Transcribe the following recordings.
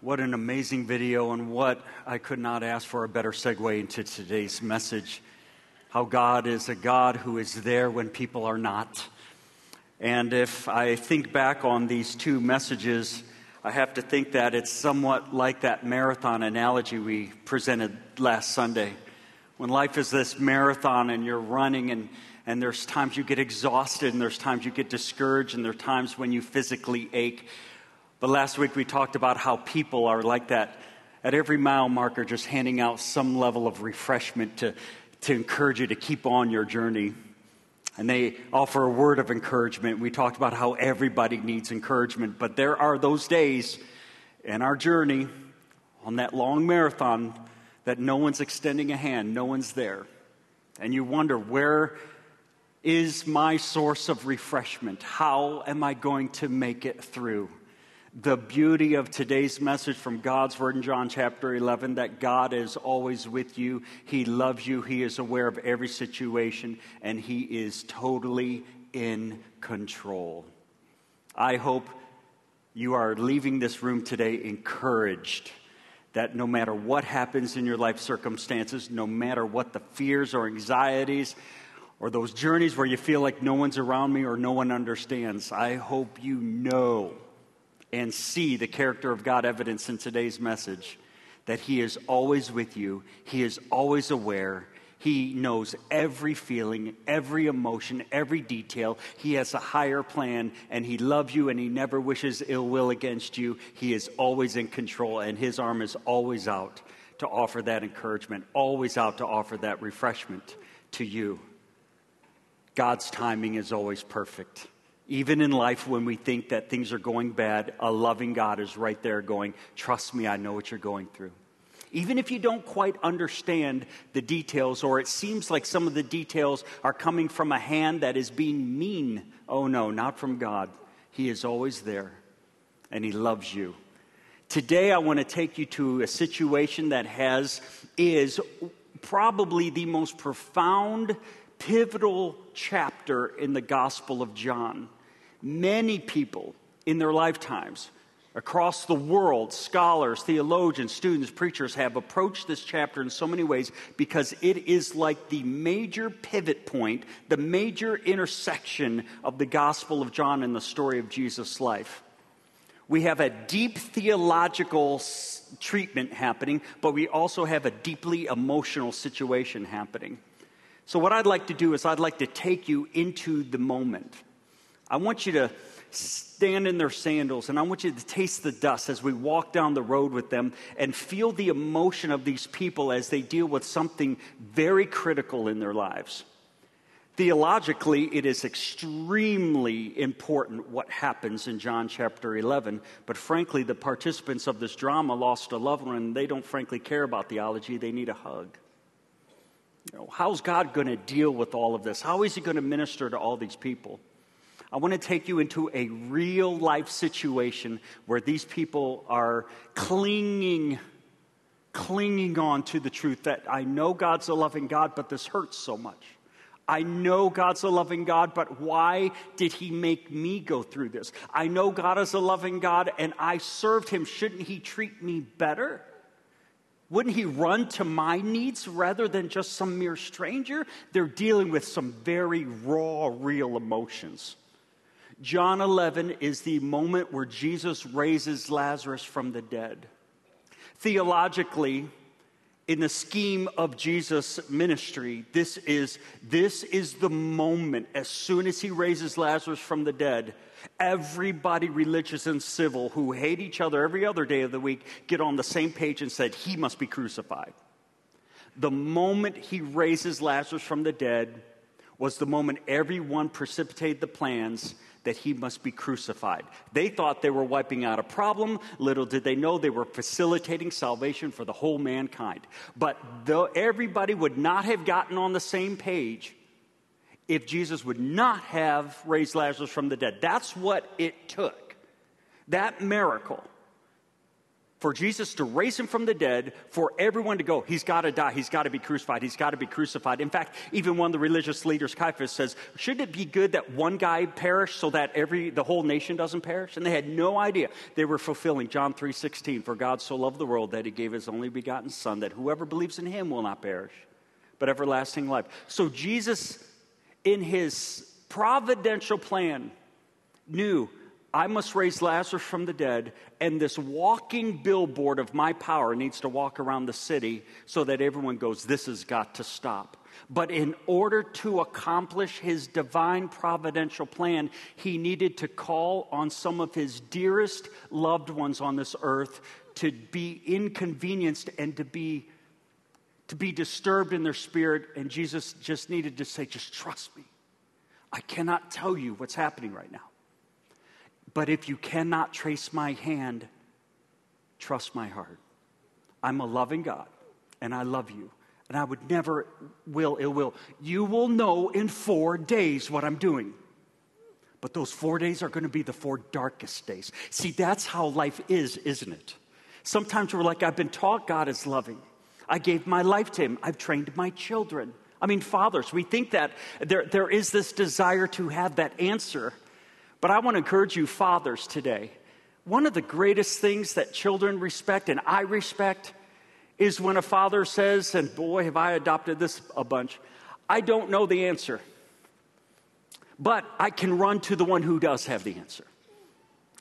What an amazing video, and what I could not ask for a better segue into today's message. How God is a God who is there when people are not. And if I think back on these two messages, I have to think that it's somewhat like that marathon analogy we presented last Sunday. When life is this marathon and you're running, and, and there's times you get exhausted, and there's times you get discouraged, and there are times when you physically ache. But last week we talked about how people are like that at every mile marker, just handing out some level of refreshment to, to encourage you to keep on your journey. And they offer a word of encouragement. We talked about how everybody needs encouragement, but there are those days in our journey on that long marathon that no one's extending a hand, no one's there. And you wonder, where is my source of refreshment? How am I going to make it through? The beauty of today's message from God's Word in John chapter 11 that God is always with you. He loves you. He is aware of every situation, and He is totally in control. I hope you are leaving this room today encouraged that no matter what happens in your life circumstances, no matter what the fears or anxieties, or those journeys where you feel like no one's around me or no one understands, I hope you know and see the character of God evidence in today's message that He is always with you, He is always aware. He knows every feeling, every emotion, every detail. He has a higher plan, and He loves you, and He never wishes ill will against you. He is always in control, and His arm is always out to offer that encouragement, always out to offer that refreshment to you. God's timing is always perfect. Even in life, when we think that things are going bad, a loving God is right there going, Trust me, I know what you're going through. Even if you don't quite understand the details, or it seems like some of the details are coming from a hand that is being mean, oh no, not from God. He is always there, and He loves you. Today, I want to take you to a situation that has, is probably the most profound, pivotal chapter in the Gospel of John. Many people in their lifetimes across the world, scholars, theologians, students, preachers have approached this chapter in so many ways because it is like the major pivot point, the major intersection of the Gospel of John and the story of Jesus' life. We have a deep theological treatment happening, but we also have a deeply emotional situation happening. So, what I'd like to do is, I'd like to take you into the moment. I want you to stand in their sandals and I want you to taste the dust as we walk down the road with them and feel the emotion of these people as they deal with something very critical in their lives. Theologically, it is extremely important what happens in John chapter 11, but frankly, the participants of this drama lost a loved one and they don't frankly care about theology, they need a hug. You know, how's God going to deal with all of this? How is He going to minister to all these people? I want to take you into a real life situation where these people are clinging, clinging on to the truth that I know God's a loving God, but this hurts so much. I know God's a loving God, but why did He make me go through this? I know God is a loving God and I served Him. Shouldn't He treat me better? Wouldn't He run to my needs rather than just some mere stranger? They're dealing with some very raw, real emotions. John 11 is the moment where Jesus raises Lazarus from the dead. Theologically, in the scheme of Jesus' ministry, this is, this is the moment, as soon as he raises Lazarus from the dead, everybody, religious and civil, who hate each other every other day of the week, get on the same page and said, He must be crucified. The moment he raises Lazarus from the dead was the moment everyone precipitated the plans that he must be crucified. They thought they were wiping out a problem. Little did they know they were facilitating salvation for the whole mankind. But though everybody would not have gotten on the same page if Jesus would not have raised Lazarus from the dead. That's what it took. That miracle for Jesus to raise him from the dead, for everyone to go, he's got to die, he's got to be crucified, he's got to be crucified. In fact, even one of the religious leaders, Caiaphas, says, Shouldn't it be good that one guy perish so that every the whole nation doesn't perish? And they had no idea they were fulfilling John 3:16, for God so loved the world that he gave his only begotten son, that whoever believes in him will not perish, but everlasting life. So Jesus, in his providential plan, knew I must raise Lazarus from the dead, and this walking billboard of my power needs to walk around the city so that everyone goes, This has got to stop. But in order to accomplish his divine providential plan, he needed to call on some of his dearest loved ones on this earth to be inconvenienced and to be to be disturbed in their spirit and Jesus just needed to say just trust me. I cannot tell you what's happening right now. But if you cannot trace my hand, trust my heart. I'm a loving God, and I love you, and I would never will ill will. You will know in four days what I'm doing. But those four days are going to be the four darkest days. See, that's how life is, isn't it? Sometimes we're like, I've been taught God is loving. I gave my life to Him. I've trained my children. I mean, fathers, we think that there, there is this desire to have that answer. But I want to encourage you, fathers, today. One of the greatest things that children respect, and I respect, is when a father says, and boy, have I adopted this a bunch, I don't know the answer, but I can run to the one who does have the answer.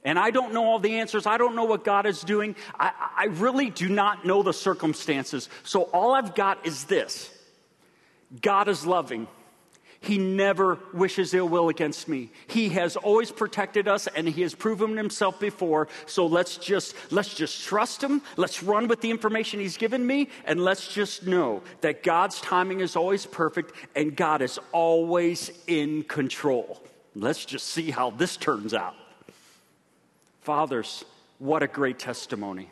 And I don't know all the answers. I don't know what God is doing. I, I really do not know the circumstances. So all I've got is this God is loving. He never wishes ill will against me. He has always protected us and he has proven himself before. So let's just let's just trust him. Let's run with the information he's given me and let's just know that God's timing is always perfect and God is always in control. Let's just see how this turns out. Fathers, what a great testimony.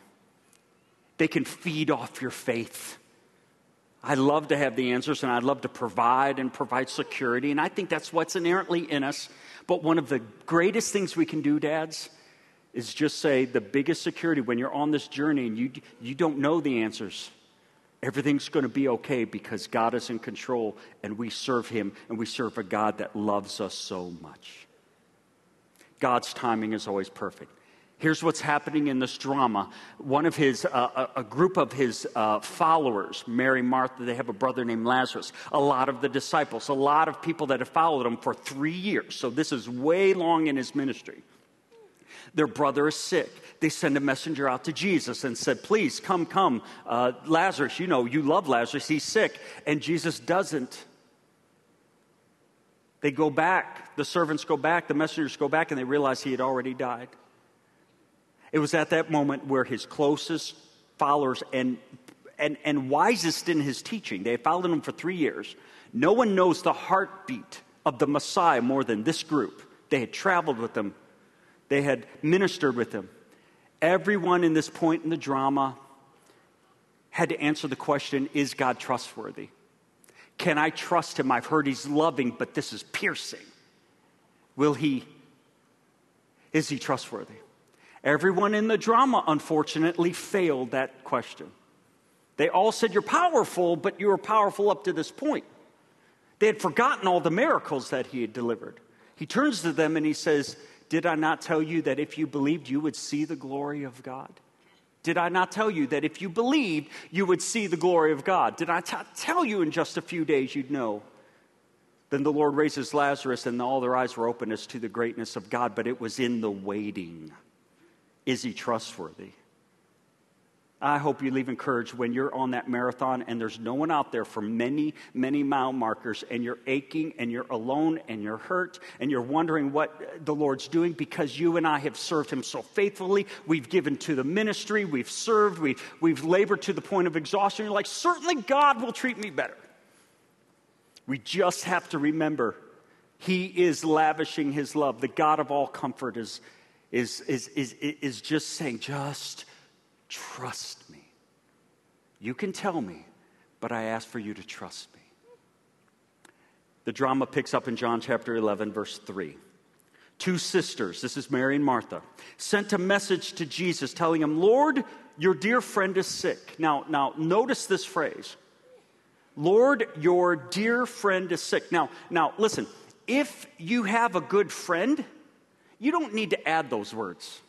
They can feed off your faith. I love to have the answers and I'd love to provide and provide security. And I think that's what's inherently in us. But one of the greatest things we can do, dads, is just say the biggest security when you're on this journey and you, you don't know the answers. Everything's going to be okay because God is in control and we serve Him and we serve a God that loves us so much. God's timing is always perfect. Here's what's happening in this drama. One of his, uh, a, group of his uh, followers, Mary, Martha, they have a brother named Lazarus, a lot of the disciples, a lot of people that have followed him for three years. So this is way long in his ministry. Their brother is sick. They send a messenger out to Jesus and said, Please come, come. Uh, Lazarus, you know, you love Lazarus, he's sick. And Jesus doesn't. They go back, the servants go back, the messengers go back, and they realize he had already died. It was at that moment where his closest followers and, and, and wisest in his teaching, they had followed him for three years. No one knows the heartbeat of the Messiah more than this group. They had traveled with him, they had ministered with him. Everyone in this point in the drama had to answer the question Is God trustworthy? Can I trust him? I've heard he's loving, but this is piercing. Will he? Is he trustworthy? Everyone in the drama, unfortunately, failed that question. They all said, You're powerful, but you were powerful up to this point. They had forgotten all the miracles that he had delivered. He turns to them and he says, Did I not tell you that if you believed, you would see the glory of God? Did I not tell you that if you believed, you would see the glory of God? Did I t- tell you in just a few days you'd know? Then the Lord raises Lazarus, and all their eyes were opened as to the greatness of God, but it was in the waiting. Is he trustworthy? I hope you leave encouraged when you're on that marathon and there's no one out there for many, many mile markers and you're aching and you're alone and you're hurt and you're wondering what the Lord's doing because you and I have served Him so faithfully. We've given to the ministry, we've served, we've, we've labored to the point of exhaustion. You're like, certainly God will treat me better. We just have to remember He is lavishing His love. The God of all comfort is is, is, is, is just saying, just trust me. You can tell me, but I ask for you to trust me. The drama picks up in John chapter 11, verse 3. two sisters, this is Mary and Martha, sent a message to Jesus telling him, Lord, your dear friend is sick. Now, now notice this phrase. Lord, your dear friend is sick. Now, now listen, if you have a good friend, you don't need to add those words.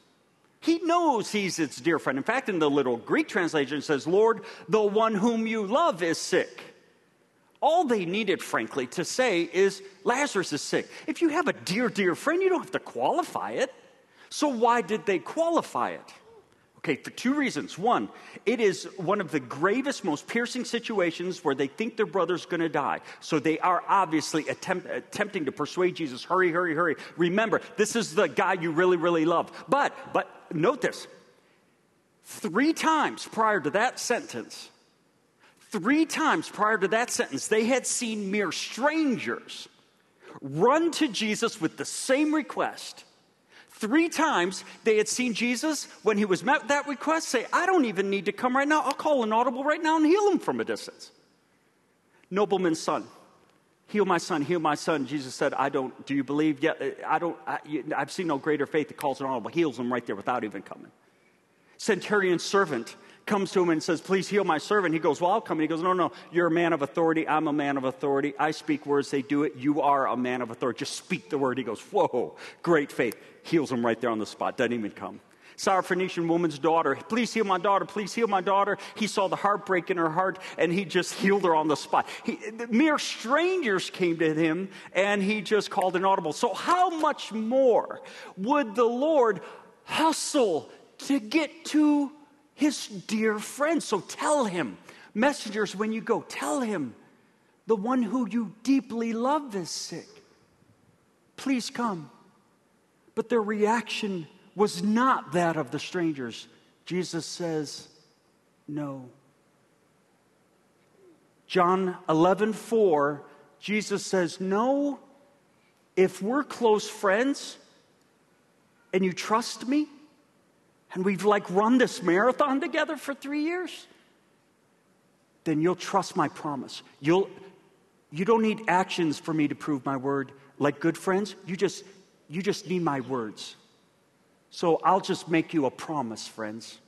He knows he's its dear friend. In fact, in the little Greek translation, it says, Lord, the one whom you love is sick. All they needed, frankly, to say is Lazarus is sick. If you have a dear, dear friend, you don't have to qualify it. So, why did they qualify it? Okay, for two reasons. One, it is one of the gravest, most piercing situations where they think their brother's going to die. So they are obviously attempt, attempting to persuade Jesus, hurry, hurry, hurry. Remember, this is the guy you really, really love. But, but note this. Three times prior to that sentence, Three times prior to that sentence, they had seen mere strangers run to Jesus with the same request. Three times they had seen Jesus, when he was met that request, say, I don't even need to come right now. I'll call an audible right now and heal him from a distance. Nobleman's son, heal my son, heal my son. Jesus said, I don't, do you believe? Yeah, I don't, I, have seen no greater faith that calls an audible, heals him right there without even coming. Centurion's servant, comes to him and says, Please heal my servant. He goes, Well, I'll come. And he goes, No, no, you're a man of authority. I'm a man of authority. I speak words, they do it. You are a man of authority. Just speak the word. He goes, Whoa, great faith. Heals him right there on the spot. Doesn't even come. Syrophoenician woman's daughter. Please heal my daughter. Please heal my daughter. He saw the heartbreak in her heart and he just healed her on the spot. He, mere strangers came to him and he just called an audible. So, how much more would the Lord hustle to get to his dear friend. So tell him, messengers, when you go, tell him the one who you deeply love is sick. Please come. But their reaction was not that of the strangers. Jesus says, No. John 11, 4, Jesus says, No, if we're close friends and you trust me, and we've like run this marathon together for three years, then you'll trust my promise. You'll, you don't need actions for me to prove my word. Like good friends, you just, you just need my words. So I'll just make you a promise, friends.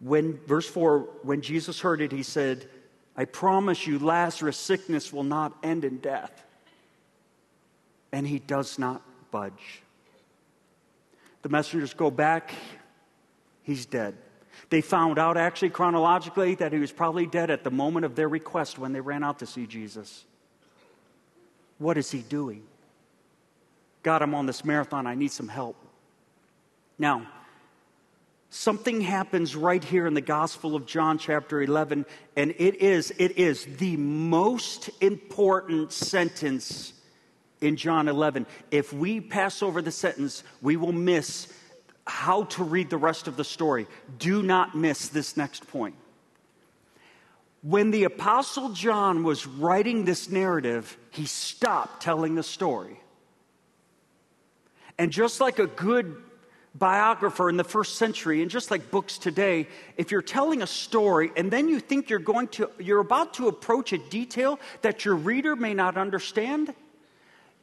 When, verse 4, when Jesus heard it, he said, I promise you, Lazarus' sickness will not end in death. And he does not budge. The messengers go back he's dead. They found out actually chronologically that he was probably dead at the moment of their request when they ran out to see Jesus. What is he doing? God, I'm on this marathon. I need some help. Now, something happens right here in the Gospel of John, chapter 11, and it is, it is the most important sentence in John 11. If we pass over the sentence, we will miss how to read the rest of the story. Do not miss this next point. When the Apostle John was writing this narrative, he stopped telling the story. And just like a good biographer in the first century, and just like books today, if you're telling a story and then you think you're going to, you're about to approach a detail that your reader may not understand,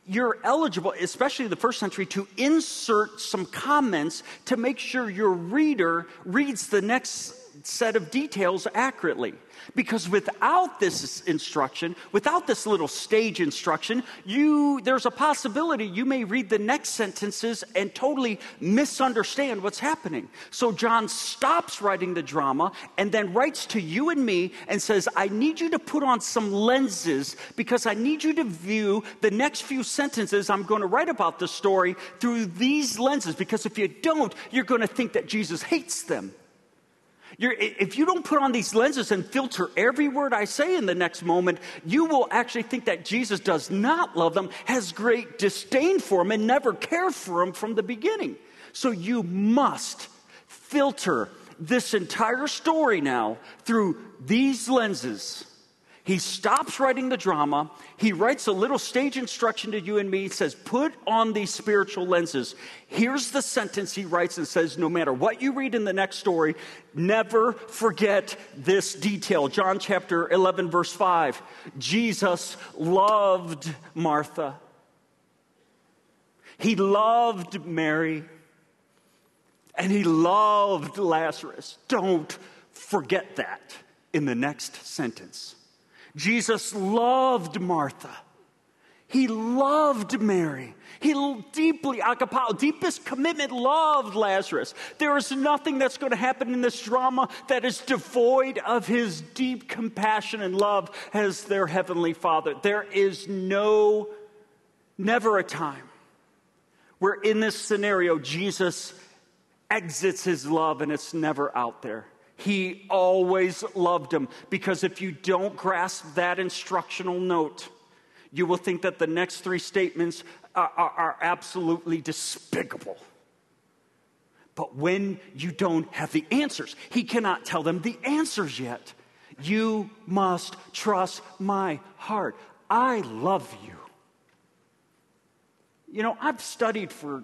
you're eligible, especially the first century, to insert some comments to make sure your reader reads the next set of details accurately. Because without this instruction, without this little stage instruction, you there's a possibility you may read the next sentences and totally misunderstand what's happening. So John stops writing the drama and then writes to you and me and says, "I need you to put on some lenses because I need you to view the next few sentences I'm going to write about the story through these lenses because if you don't, you're going to think that Jesus hates them." You're, if you don't put on these lenses and filter every word I say in the next moment, you will actually think that Jesus does not love them, has great disdain for them, and never cared for them from the beginning. So you must filter this entire story now through these lenses he stops writing the drama. He writes a little stage instruction to you and me. He says, Put on these spiritual lenses. Here's the sentence he writes and says, No matter what you read in the next story, never forget this detail. John chapter 11, verse 5. Jesus loved Martha. He loved Mary and he loved Lazarus. Don't forget that in the next sentence. Jesus loved Martha. He loved Mary. He deeply, agapao, deepest commitment, loved Lazarus. There is nothing that's going to happen in this drama that is devoid of his deep compassion and love as their heavenly Father. There is no, never a time where in this scenario Jesus exits his love and it's never out there. He always loved him because if you don't grasp that instructional note, you will think that the next three statements are, are, are, absolutely despicable. But when you don't have the answers, he cannot tell them the answers yet. You must trust my heart. I love you. You know, I've studied for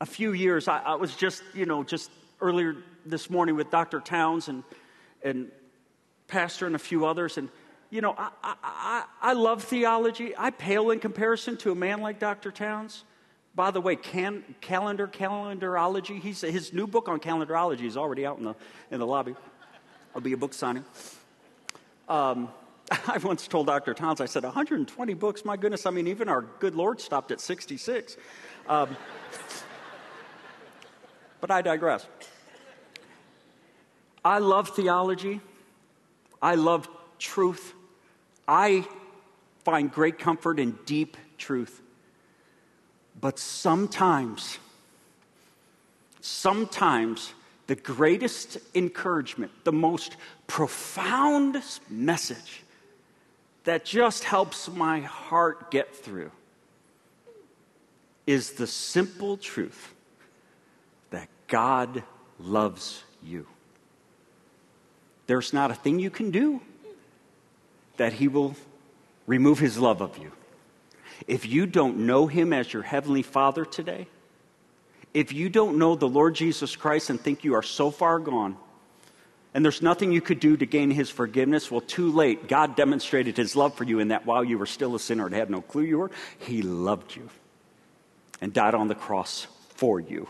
a few years. I, I, was just, you know, just earlier this morning with Dr. Towns and, and Pastor and a few others. And, you know, I, I, I love theology. I pale in comparison to a man like Dr. Towns. By the way, can, calendar, calendarology, he's, his new book on calendarology is already out in the, in the lobby. I'll be a book signing. Um, I once told Dr. Towns, I said, 120 books, my goodness, I mean, even our good Lord stopped at 66. Um, but I digress. I love theology. I love truth. I find great comfort in deep truth. But sometimes, sometimes the greatest encouragement, the most profound message that just helps my heart get through is the simple truth that God loves you. There's not a thing you can do that He will remove His love of you. If you don't know Him as your Heavenly Father today, if you don't know the Lord Jesus Christ and think you are so far gone, and there's nothing you could do to gain his forgiveness. Well, too late. God demonstrated his love for you in that while you were still a sinner and had no clue you were, he loved you and died on the cross for you.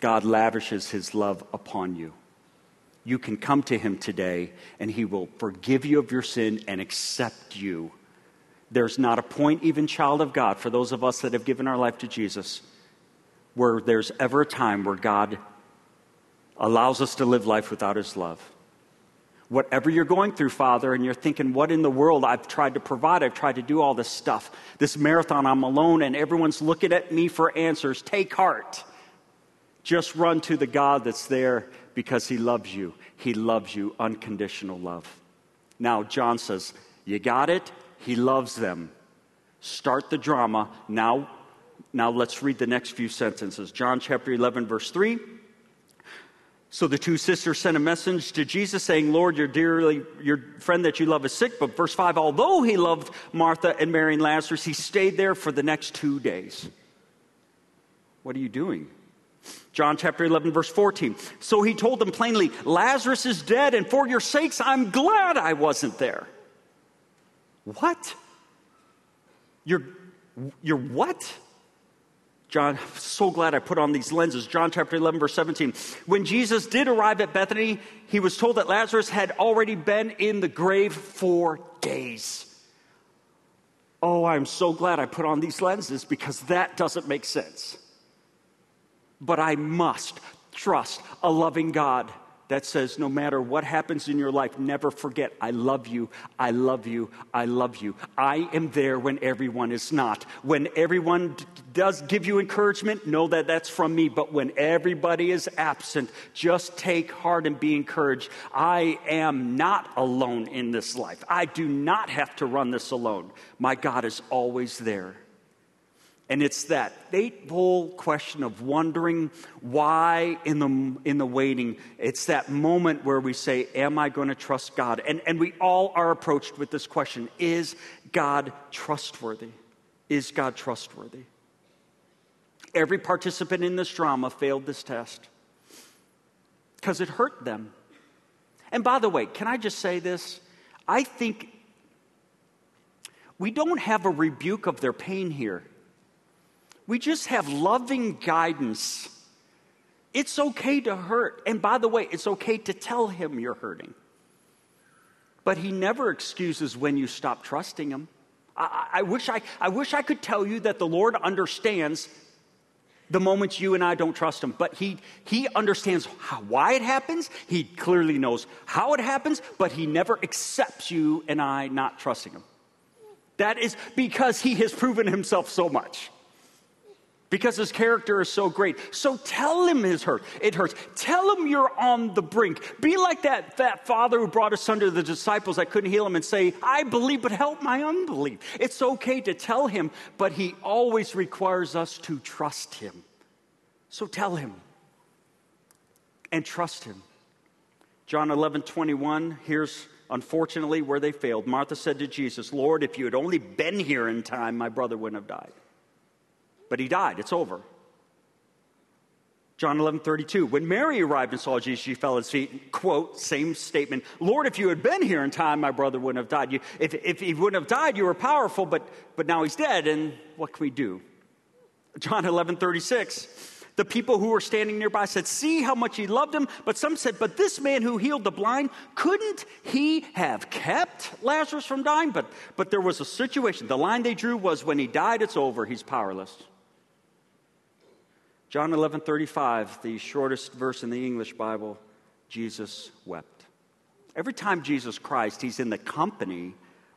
God lavishes his love upon you. You can come to him today and he will forgive you of your sin and accept you. There's not a point, even child of God, for those of us that have given our life to Jesus, where there's ever a time where God allows us to live life without His love. Whatever you're going through, Father, and you're thinking, what in the world? I've tried to provide, I've tried to do all this stuff. This marathon, I'm alone, and everyone's looking at me for answers. Take heart. Just run to the God that's there because He loves you. He loves you, unconditional love. Now, John says, You got it? He loves them. Start the drama. Now, now let's read the next few sentences. John chapter 11, verse 3. So the two sisters sent a message to Jesus saying, Lord, your dearly, your friend that you love is sick. But verse 5, although he loved Martha and Mary and Lazarus, he stayed there for the next two days. What are you doing? John chapter 11, verse 14. So he told them plainly, Lazarus is dead, and for your sakes, I'm glad I wasn't there. What? You're, you're what? John, so glad I put on these lenses. John chapter 11, verse 17. When Jesus did arrive at Bethany, he was told that Lazarus had already been in the grave for days. Oh, I'm so glad I put on these lenses because that doesn't make sense. But I must trust a loving God that says, no matter what happens in your life, never forget, I love you, I love you, I love you. I am there when everyone is not. When everyone d- does give you encouragement, know that that's from me. But when everybody is absent, just take heart and be encouraged. I am not alone in this life. I do not have to run this alone. My God is always there. And it's that fateful question of wondering why in the, in the waiting. It's that moment where we say, Am I going to trust God? And, and we all are approached with this question Is God trustworthy? Is God trustworthy? Every participant in this drama failed this test because it hurt them. And by the way, can I just say this? I think we don't have a rebuke of their pain here We just have loving guidance. It's okay to hurt. And by the way, it's okay to tell him you're hurting. But he never excuses when you stop trusting him. I, I, wish I, I wish I could tell you that the Lord understands the moments you and I don't trust him, but he, he understands how, why it happens. He clearly knows how it happens, but he never accepts you and I not trusting him. That is because he has proven himself so much because his character is so great. So tell him his hurt. It hurts. Tell him you're on the brink. Be like that, that father who brought his son to the disciples that couldn't heal him and say, I believe, but help my unbelief. It's okay to tell him, but he always requires us to trust him. So tell him and trust him. John 11, 21, here's unfortunately where they failed. Martha said to Jesus, Lord, if you had only been here in time, my brother wouldn't have died. But he died. It's over. John 11, 32. When Mary arrived and saw Jesus, she fell at his feet. Quote, same statement. Lord, if you had been here in time, my brother wouldn't have died. You, if, if he wouldn't have died, you were powerful, but, but now he's dead, and what can we do? John 11, 36. The people who were standing nearby said, See how much he loved him. But some said, But this man who healed the blind, couldn't he have kept Lazarus from dying? But, but there was a situation. The line they drew was, When he died, it's over. He's powerless. John 11 35, the shortest verse in the English Bible, Jesus wept. Every time Jesus Christ, he's in the company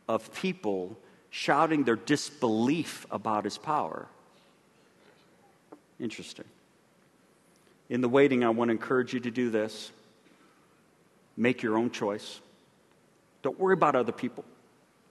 of people shouting their disbelief about his power. Interesting. In the waiting, I want to encourage you to do this make your own choice. Don't worry about other people.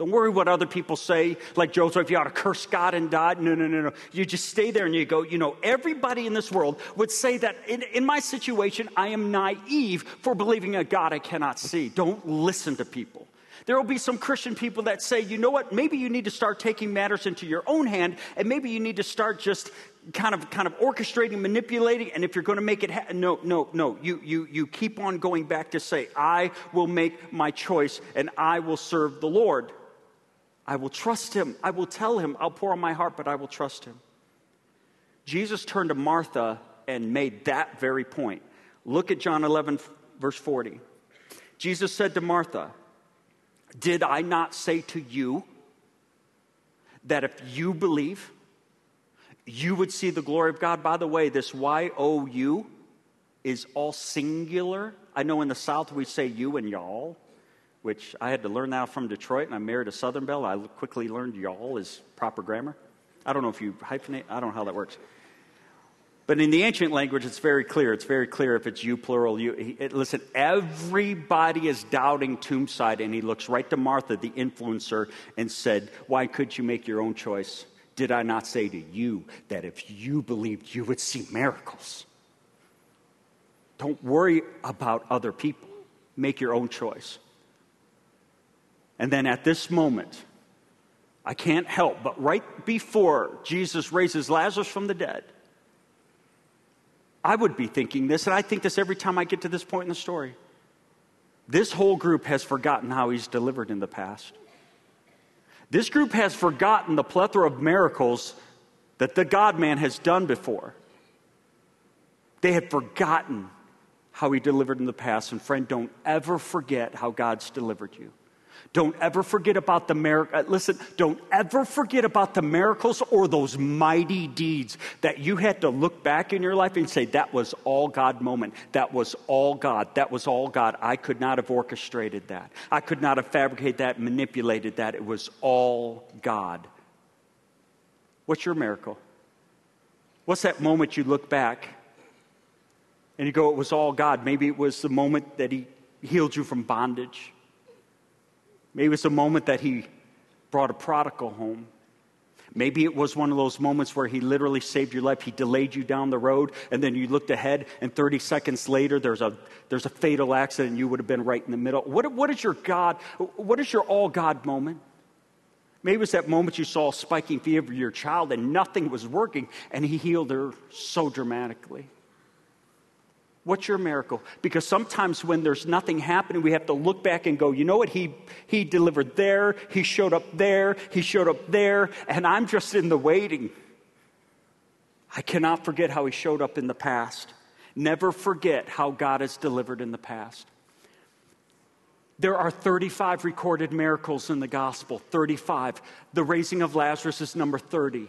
Don't worry what other people say, like Joseph, you ought to curse God and die. No, no, no, no. You just stay there and you go, you know, everybody in this world would say that in, in my situation, I am naive for believing a God I cannot see. Don't listen to people. There will be some Christian people that say, you know what, maybe you need to start taking matters into your own hand, and maybe you need to start just kind of kind of orchestrating, manipulating, and if you're going to make it ha- no, no, no. You you you keep on going back to say, I will make my choice and I will serve the Lord. I will trust him. I will tell him. I'll pour on my heart, but I will trust him. Jesus turned to Martha and made that very point. Look at John 11, verse 40. Jesus said to Martha, Did I not say to you that if you believe, you would see the glory of God? By the way, this Y O U is all singular. I know in the South we say you and y'all which I had to learn that from Detroit, and I married a Southern Belle. I quickly learned y'all is proper grammar. I don't know if you hyphenate, I don't know how that works. But in the ancient language, it's very clear. It's very clear if it's you plural. You it, listen. Everybody is doubting Tombside, and he looks right to Martha, the influencer, and said, "Why could you make your own choice? Did I not say to you that if you believed, you would see miracles? Don't worry about other people. Make your own choice." And then at this moment, I can't help but right before Jesus raises Lazarus from the dead, I would be thinking this, and I think this every time I get to this point in the story. This whole group has forgotten how he's delivered in the past. This group has forgotten the plethora of miracles that the God man has done before. They had forgotten how he delivered in the past. And friend, don't ever forget how God's delivered you. Don't ever forget about the miracles. Uh, listen, don't ever forget about the miracles or those mighty deeds that you had to look back in your life and say, that was all God moment. That was all God. That was all God. I could not have orchestrated that. I could not have fabricated that, manipulated that. It was all God. What's your miracle? What's that moment you look back and you go, it was all God? Maybe it was the moment that He healed you from bondage. Maybe it was a moment that he brought a prodigal home. Maybe it was one of those moments where he literally saved your life. He delayed you down the road, and then you looked ahead, and 30 seconds later, there's a, there's a fatal accident, and you would have been right in the middle. What, what is your God? What is your all God moment? Maybe it was that moment you saw a spiking fever your child, and nothing was working, and he healed her so dramatically. What's your miracle? Because sometimes when there's nothing happening, we have to look back and go, you know what? He, he delivered there, he showed up there, he showed up there, and I'm just in the waiting. I cannot forget how he showed up in the past. Never forget how God has delivered in the past. There are 35 recorded miracles in the gospel, 35. The raising of Lazarus is number 30.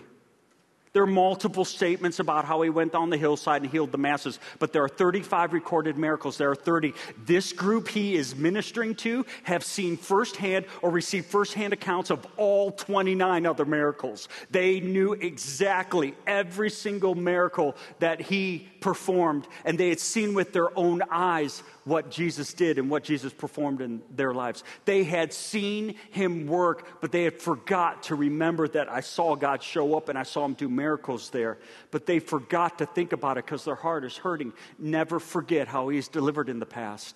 There are multiple statements about how he went on the hillside and healed the masses, but there are 35 recorded miracles. There are 30. This group he is ministering to have seen firsthand or received firsthand accounts of all 29 other miracles. They knew exactly every single miracle that he performed, and they had seen with their own eyes what Jesus did and what Jesus performed in their lives. They had seen him work, but they had forgot to remember that I saw God show up and I saw him do miracles there. But they forgot to think about it because their heart is hurting. Never forget how he's delivered in the past.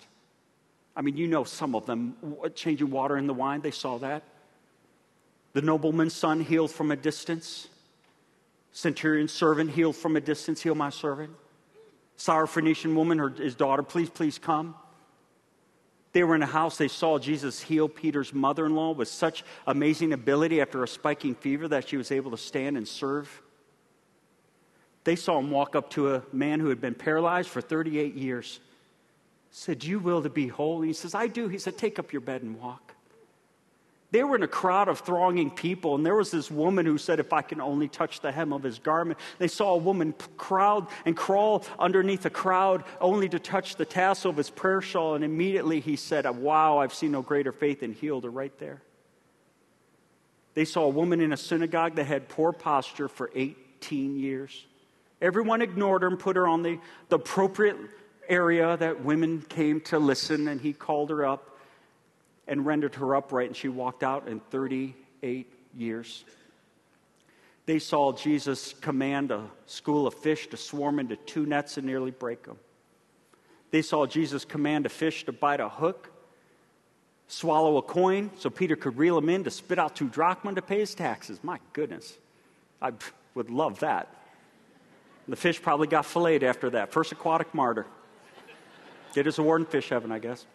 I mean, you know some of them. Changing water in the wine, they saw that. The nobleman's son healed from a distance. Centurion's servant healed from a distance, heal my servant. Syrophoenician woman, her, his daughter, please, please come. They were in a house, they saw Jesus heal Peter's mother in law with such amazing ability after a spiking fever that she was able to stand and serve. They saw him walk up to a man who had been paralyzed for 38 years. Said, You will to be whole? He says, I do. He said, Take up your bed and walk. They were in a crowd of thronging people, and there was this woman who said, If I can only touch the hem of his garment. They saw a woman crowd and crawl underneath a crowd only to touch the tassel of his prayer shawl, and immediately he said, uh, Wow, I've seen no greater faith, and healed her right there. They saw a woman in a synagogue that had poor posture for 18 years. Everyone ignored her and put her on the, the appropriate area that women came to listen, and he called her up and rendered her upright, and she walked out in 38 years. They saw Jesus command a school of fish to swarm into two nets and nearly break them. They saw Jesus command a fish to bite a hook, swallow a coin so Peter could reel him in to spit out two drachma to pay his taxes. My goodness, I would love that. The fish probably got filleted after that. First aquatic martyr. Get his award in fish heaven, I guess.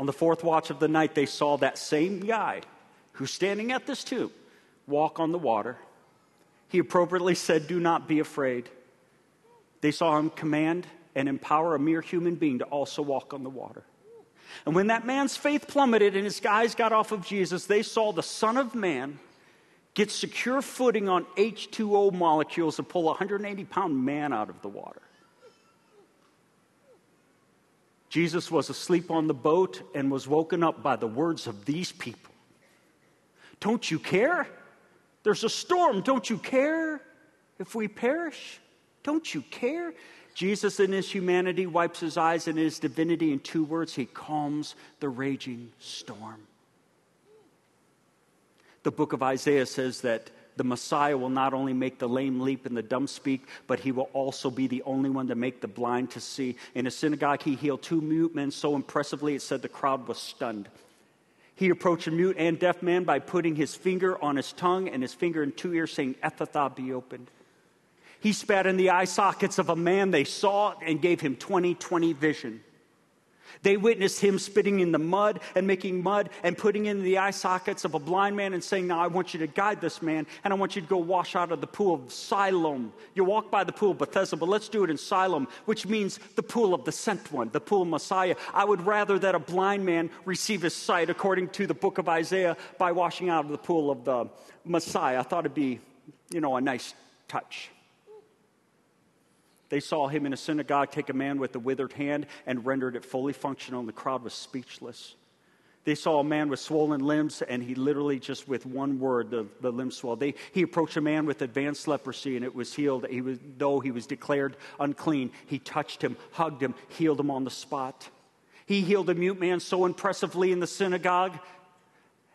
On the fourth watch of the night, they saw that same guy who's standing at this tomb walk on the water. He appropriately said, Do not be afraid. They saw him command and empower a mere human being to also walk on the water. And when that man's faith plummeted and his eyes got off of Jesus, they saw the Son of Man get secure footing on H2O molecules and pull a 180 pound man out of the water. Jesus was asleep on the boat and was woken up by the words of these people. Don't you care? There's a storm. Don't you care if we perish? Don't you care? Jesus, in his humanity, wipes his eyes, and in his divinity, in two words, he calms the raging storm. The book of Isaiah says that the Messiah will not only make the lame leap and the dumb speak, but he will also be the only one to make the blind to see. In a synagogue, he healed two mute men so impressively it said the crowd was stunned. He approached a mute and deaf man by putting his finger on his tongue and his finger in two ears, saying, Ephphatha, be opened. He spat in the eye sockets of a man they saw and gave him 20 20 vision. They witnessed him spitting in the mud and making mud and putting in the eye sockets of a blind man and saying, Now I want you to guide this man and I want you to go wash out of the pool of Siloam. You walk by the pool of Bethesda, but let's do it in Siloam, which means the pool of the sent one, the pool of Messiah. I would rather that a blind man receive his sight, according to the book of Isaiah, by washing out of the pool of the Messiah. I thought it'd be, you know, a nice touch. They saw him in a synagogue take a man with a withered hand and rendered it fully functional, and the crowd was speechless. They saw a man with swollen limbs, and he literally just with one word, the, the limbs swelled. They, he approached a man with advanced leprosy, and it was healed. He was, though he was declared unclean, he touched him, hugged him, healed him on the spot. He healed a mute man so impressively in the synagogue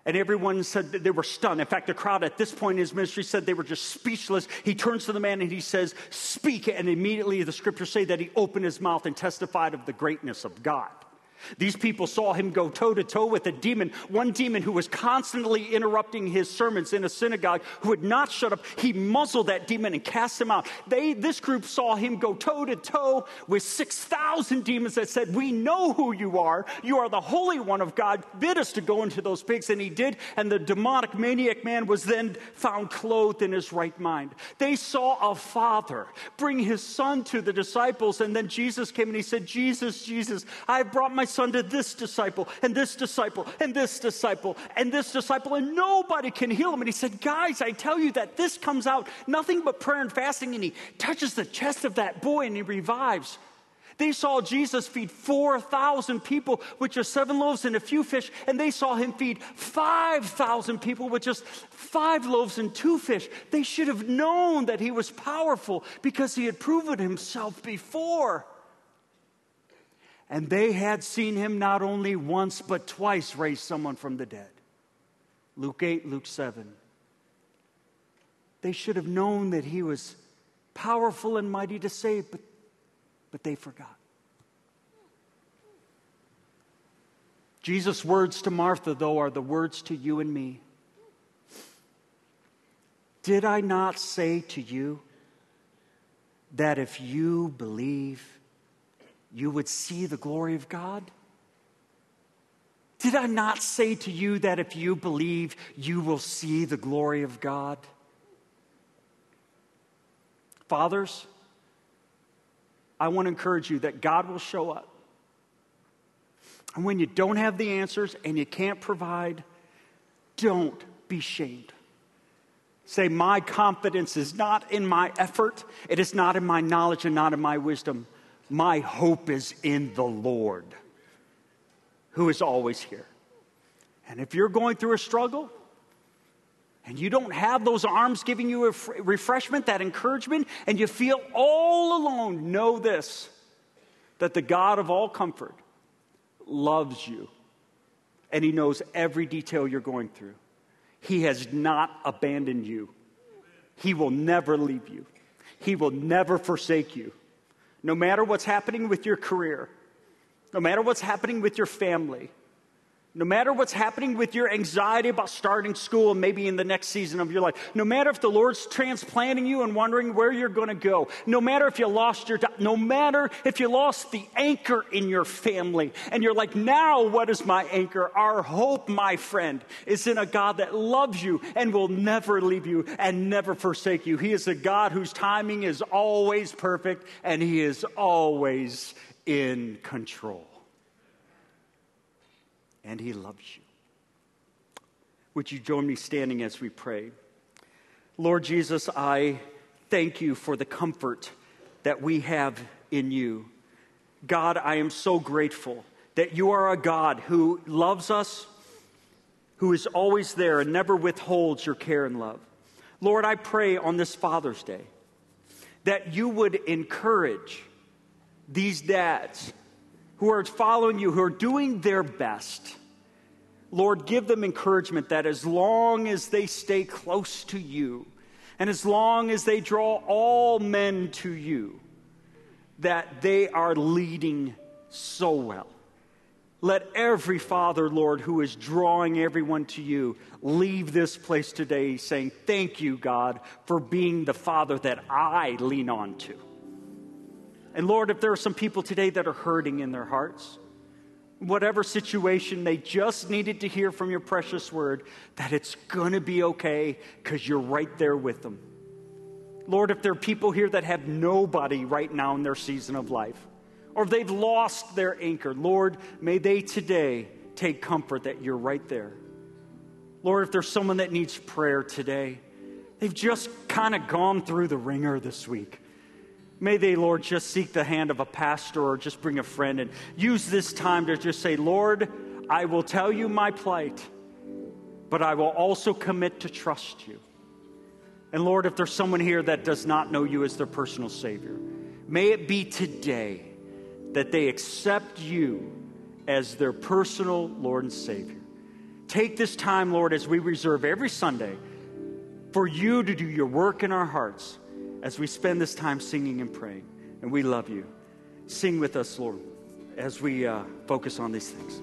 and everyone said they were stunned. In fact, the crowd at this point in his ministry said they were just speechless. He turns to the man and he says, Speak. And immediately the scriptures say that he opened his mouth and testified of the greatness of God. These people saw him go toe to toe with a demon, one demon who was constantly interrupting his sermons in a synagogue, who would not shut up. He muzzled that demon and cast him out. They, this group saw him go toe to toe with 6,000 demons that said, We know who you are. You are the Holy One of God. Bid us to go into those pigs. And he did. And the demonic maniac man was then found clothed in his right mind. They saw a father bring his son to the disciples. And then Jesus came and he said, Jesus, Jesus, I brought my son to this disciple and this disciple and this disciple and this disciple, and nobody can heal him. And he said, Guys, I tell you that this comes out nothing but prayer and fasting. And he touches the chest of that boy and he revives. They saw Jesus feed 4,000 people with just seven loaves and a few fish, and they saw him feed 5,000 people with just five loaves and two fish. They should have known that he was powerful because he had proven himself before. And they had seen him not only once, but twice raise someone from the dead. Luke 8, Luke 7. They should have known that he was powerful and mighty to save, but, but they forgot. Jesus' words to Martha, though, are the words to you and me. Did I not say to you that if you believe, you would see the glory of God? Did I not say to you that if you believe, you will see the glory of God? Fathers, I want to encourage you that God will show up. And when you don't have the answers and you can't provide, don't be shamed. Say, My confidence is not in my effort, it is not in my knowledge and not in my wisdom. My hope is in the Lord, who is always here. And if you're going through a struggle and you don't have those arms giving you a refreshment, that encouragement, and you feel all alone, know this that the God of all comfort loves you and he knows every detail you're going through. He has not abandoned you, he will never leave you, he will never forsake you no matter what's happening with your career, no matter what's happening with your family, no matter what's happening with your anxiety about starting school maybe in the next season of your life, no matter if the Lord's transplanting you and wondering where you're going to go, no matter if you lost your, no matter if you lost the anchor in your family and you're like, now what is my anchor? Our hope, my friend, is in a God that loves you and will never leave you and never forsake you. He is a God whose timing is always perfect and He is always in control and He loves you. Would you join me standing as we pray? Lord Jesus, I thank you for the comfort that we have in you. God, I am so grateful that you are a God who loves us, who is always there and never withholds your care and love. Lord, I pray on this Father's Day that you would encourage these dads who are following you, who are doing their best. Lord, give them encouragement that as long as they stay close to you, and as long as they draw all men to you, that they are leading so well. Let every father, Lord, who is drawing everyone to you, leave this place today saying, Thank you, God, for being the father that I lean on to. And Lord, if there are some people today that are hurting in their hearts, whatever situation, they just needed to hear from your precious word that it's going to be okay because you're right there with them. Lord, if there are people here that have nobody right now in their season of life, or if they've lost their anchor, Lord, may they today take comfort that you're right there. Lord, if there's someone that needs prayer today, they've just kind of gone through the wringer this week. May they, Lord, just seek the hand of a pastor or just bring a friend and use this time to just say, Lord, I will tell you my plight, but I will also commit to trust you. And Lord, if there's someone here that does not know you as their personal Savior, may it be today that they accept you as their personal Lord and Savior. Take this time, Lord, as we reserve every Sunday for you to do your work in our hearts as we spend this time singing and praying. And we love you. Sing with us, Lord. as we uh, focus on these things.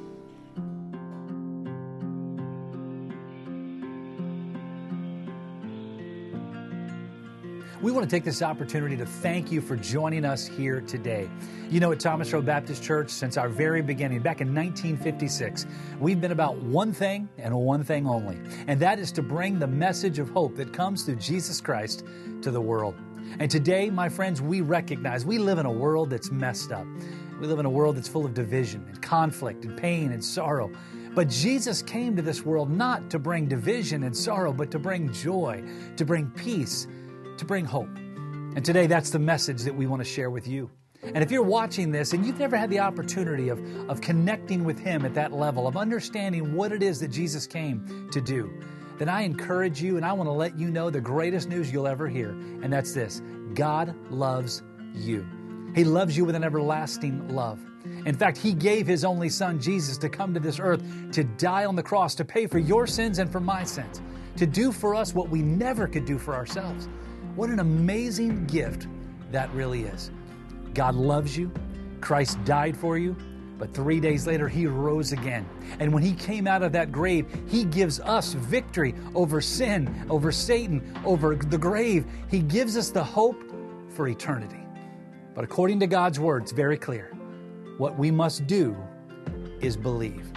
We want to take this opportunity to thank you for joining us here today. You know, at Thomas Road Baptist Church, since our very beginning, back in 1956, we've been about one thing and one thing only, and that is to bring the message of hope that comes through Jesus Christ to the world. And today, my friends, we recognize we live in a world that's messed up. We live in a world that's full of division and conflict and pain and sorrow. But Jesus came to this world not to bring division and sorrow, but to bring joy, to bring peace to bring hope. And today, that's the message that we want to share with you. And if you're watching this and you've never had the opportunity of, of connecting with Him at that level, of understanding what it is that Jesus came to do, then I encourage you and I want to let you know the greatest news you'll ever hear. And that's this God loves you. He loves you with an everlasting love. In fact, He gave His only Son, Jesus, to come to this earth to die on the cross, to pay for your sins and for my sins, to do for us what we never could do for ourselves. What an amazing gift that really is. God loves you. Christ died for you. But three days later, he rose again. And when he came out of that grave, he gives us victory over sin, over Satan, over the grave. He gives us the hope for eternity. But according to God's word, it's very clear. What we must do is believe.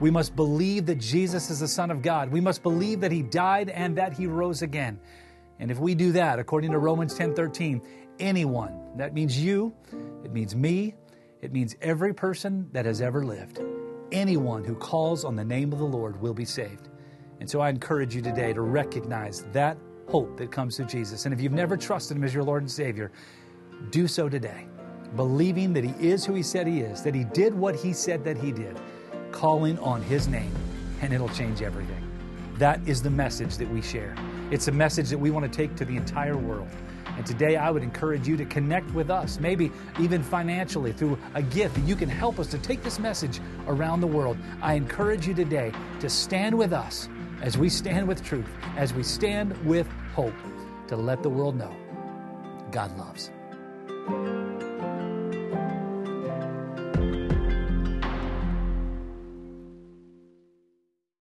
We must believe that Jesus is the Son of God. We must believe that he died and that he rose again. And if we do that, according to Romans 10:13, anyone, that means you, it means me, it means every person that has ever lived. Anyone who calls on the name of the Lord will be saved. And so I encourage you today to recognize that hope that comes through Jesus. And if you've never trusted him as your Lord and Savior, do so today, believing that he is who he said he is, that he did what he said that he did, calling on his name, and it'll change everything. That is the message that we share. It's a message that we want to take to the entire world. And today I would encourage you to connect with us, maybe even financially through a gift that you can help us to take this message around the world. I encourage you today to stand with us as we stand with truth, as we stand with hope, to let the world know God loves.